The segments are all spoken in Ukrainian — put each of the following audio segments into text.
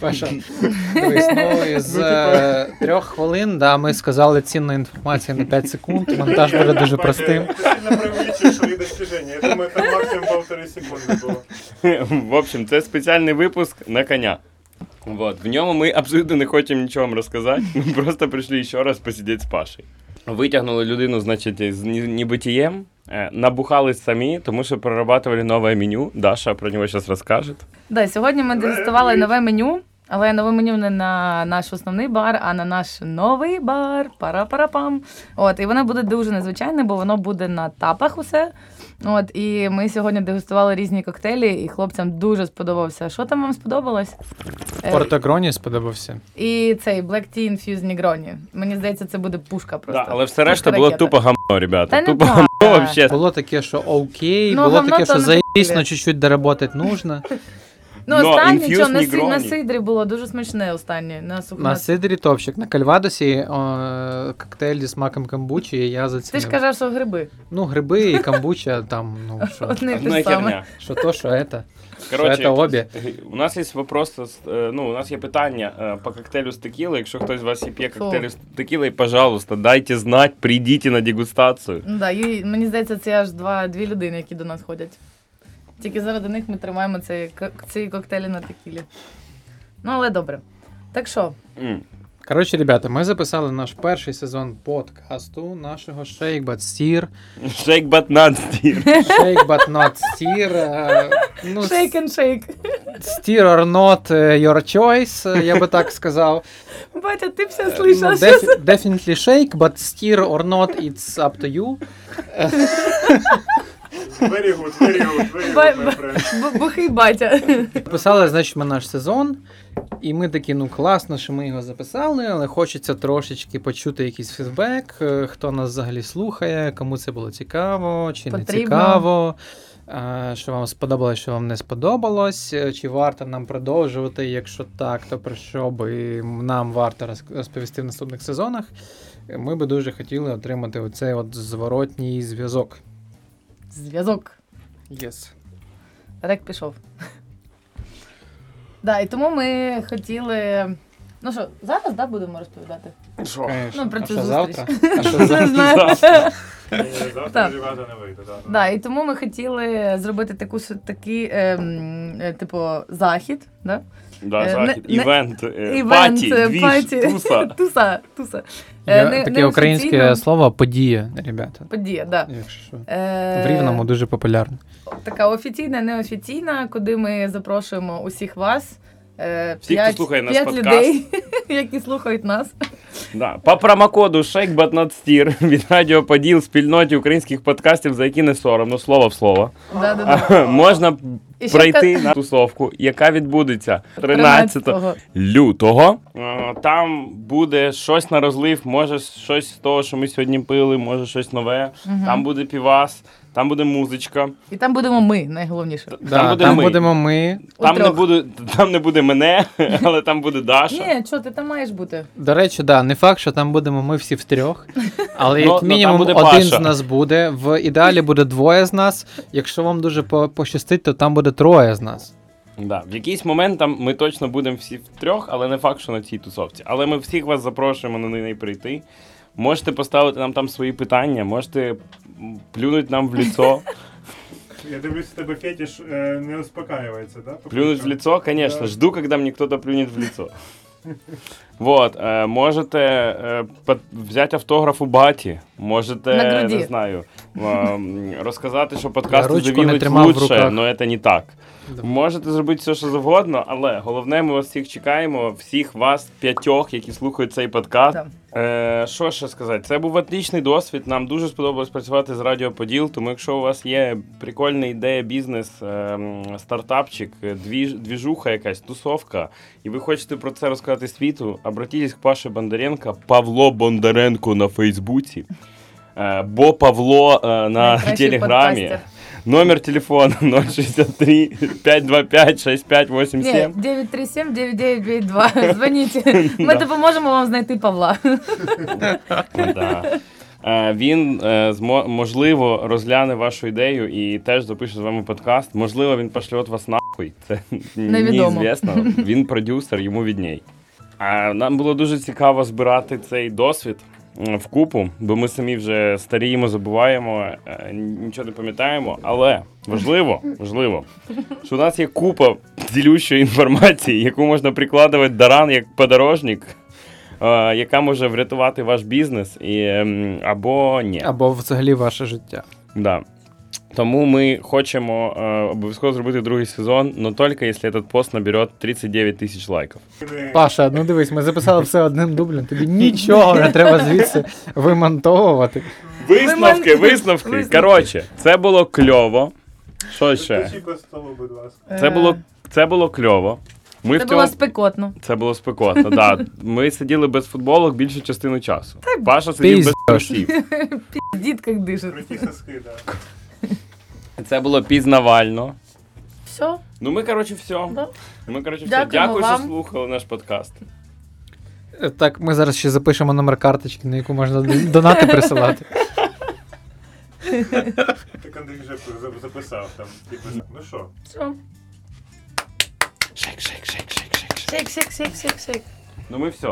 Паша, дивись, ну із е, трьох хвилин, да, ми сказали цінну інформацію на 5 секунд. Монтаж буде дуже простим. Ты сильно преувеличиваешь свои достижения. Я думаю, там максимум полторы секунды было. В общем, це спеціальний випуск на коня. Вот. В ньому ми абсолютно не хочемо нічого вам розказати. Ми просто прийшли ще раз посидіти з Пашею. Витягнули людину, значить, з нібитієм, е, набухались самі, тому що прорабатували нове меню. Даша про нього зараз розкаже. Да, сьогодні ми дегустували нове меню, але нове меню не на наш основний бар, а на наш новий бар. Пара-пара-пам. От, і воно буде дуже незвичайне, бо воно буде на тапах усе. От, і ми сьогодні дегустували різні коктейлі, і хлопцям дуже сподобався. Що там вам сподобалось? Е, Портогроні сподобався. І цей Black Tea Infused Negroni. Мені здається, це буде пушка просто. Да, але все решта було ракета. тупо гамно, ребята. Та не тупо так. гамно вообще. Було таке, що окей, Ну, було таке, то що не заїсно, буде. чуть-чуть доработати нужно. Ну, Но останнє, що на, си- на сидрі було дуже смачне останнє. На, сух... На сидрі топчик. На кальвадосі о, коктейль зі смаком камбучі я Ти ж казав, що гриби. Ну, гриби і камбуча там, ну що. Одне те саме. Що то, що это. Коротше, Що це обі. У нас є вопрос, е, ну, у нас є питання е, по коктейлю з текіли. Якщо хтось з вас і п'є Фу. коктейлю з текіли, пожалуйста, дайте знати, прийдіть на дегустацію. Ну, да, і, мені здається, це аж два, дві людини, які до нас ходять. Тільки заради них ми тримаємо цей, ко- ці коктейлі на текілі. Ну, але добре. Так що. Коротше, ребята, ми записали наш перший сезон подкасту нашого Shake But Steer. Shake but not steer. Shake But Not Steer. е, Ну, shake and shake. steer or not е, your choice, е, я би так сказав. Батя, ти все Ну, слышав. def- definitely shake, but steer or not, it's up to you. Very good, very good, very good, my friend. Бухий батя. Записали, значить, ми наш сезон, і ми такі, ну класно, що ми його записали, але хочеться трошечки почути якийсь фідбек, е, хто нас взагалі слухає, кому це було цікаво, чи не Потрібно. цікаво. е, Що вам сподобалось, що вам не сподобалось, е, чи варто нам продовжувати? Якщо так, то про що би нам варто роз- розповісти в наступних сезонах? Е, Ми би дуже хотіли отримати оцей от зворотній зв'язок. Зв'язок. Yes. Рек пішов. Да, і тому ми хотіли. Ну що, зараз да, будемо розповідати? Що? Ну, про а цю що зустріч. завтра? А Не завтра? знаю. Завтра Так. не вийде, да. Да, і тому ми хотіли зробити таку такий, ем, е, типу, захід, да? Да, Е, захід, не- не- івент, е, Івент, паті, е, двіж, паті. туса. туса, туса. Е, Я, не- таке не українське офіційно. слово подія, ребята. Подія, да. Якщо що. Е, В Рівному дуже популярно. Така офіційна, неофіційна, куди ми запрошуємо усіх вас. е, Всіх, хто слухає нас подкаст. людей, які слухають нас. Да. По промокоду Shake but not steer від Радіо Поділ спільноті українських подкастів, за які не соромно, слово в слово. Да, да, да. Можна І ще пройти на тусовку, яка відбудеться 13 13-го. лютого. Е, Там буде щось на розлив, може щось з того, що ми сьогодні пили, може щось нове. Там буде півас, там буде музичка. І там будемо ми, найголовніше. Да, буде там ми. будемо ми. Там не, буде, там не буде мене, але там буде Даша. Ні, що ти там маєш бути? До речі, да, не факт, що там будемо ми всі втрьох, але Ну, як ну, мінімум буде один Паша. з нас буде. В ідеалі буде двоє з нас. Якщо вам дуже по- пощастить, то там буде троє з нас. Да, в якийсь момент там ми точно будемо всі втрьох, але не факт, що на цій тусовці. Але ми всіх вас запрошуємо на неї прийти. Можете поставити нам там свої питання, можете м, плюнути нам в лицо. Я дивлюсь, у тебе фетиш е, не успокаивается, да? Плюнуть в лицо, конечно. Да. Жду, когда мне кто-то плюнет в лицо. Вот, е, можете е, под- взяти автограф у баті, можете, На груді. не знаю, розказати, що подкаст ручку не завілить тримав в лучше, руках. але це не так. Можете зробити все, що завгодно, але головне, ми вас всіх чекаємо, всіх вас, п'ятьох, які слухають цей подкаст. Е, що ще сказати? Це був отличний досвід. Нам дуже сподобалось працювати з Радіо Поділ. Тому якщо у вас є прикольна ідея, бізнес, е, стартапчик, двіж, двіжуха якась, тусовка, і ви хочете про це розказати світу, обратітесь к Паше Бондаренко, Павло Бондаренко на Фейсбуці. Е, Бо Павло е, на Найкращий Телеграмі. подкастер. Номер телефону 063 525 Ні, 6587. 937-9992. Дзвоніть. Ми допоможемо вам знайти Павла. Да. Е, Він е, змо- можливо розгляне вашу ідею і теж запише з вами подкаст. Можливо, він пошлет вас нахуй, це Невідомо. неізвісно. Він продюсер, йому відній. А нам було дуже цікаво збирати цей досвід вкупу, бо ми самі вже старіємо, забуваємо, е, нічого не пам'ятаємо. Але важливо, важливо, що у нас є купа ділючої інформації, яку можна прикладувати даран як подорожник, е, яка може врятувати ваш бізнес і, або ні. Або взагалі ваше життя. Да. Тому ми хочемо е, обов'язково зробити другий сезон, но тільки якщо этот пост набере 39 тисяч лайків. Паша, ну дивись, ми записали все одним дублем. Тобі нічого не треба звідси вимонтовувати. Висновки, висновки. Коротше, це було кльово. Що ще? Це Е, було, це було кльово. Ми Це в було спекотно. Це було спекотно, да. Ми сиділи без футболок більшу частину часу. Паша сидів без Піздєш. трусів. Дід як дишить. Круті соски, да. Це було пізнавально. Все. Ну ми, коротше, все. Да. Ми, коротше, все. Дякуємо Дякую, що слухали наш подкаст. Е, Так, ми зараз ще запишемо номер карточки, на яку можна донати присилати. Так Андрій вже записав там. Типу, ну що? Все. Шейк, шейк, шейк, шейк, шейк. шейк. Шейк, шейк, шейк, шейк, шейк. Ну ми все.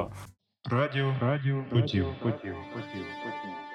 Радіо, радіо, потів, потів, потів, потів.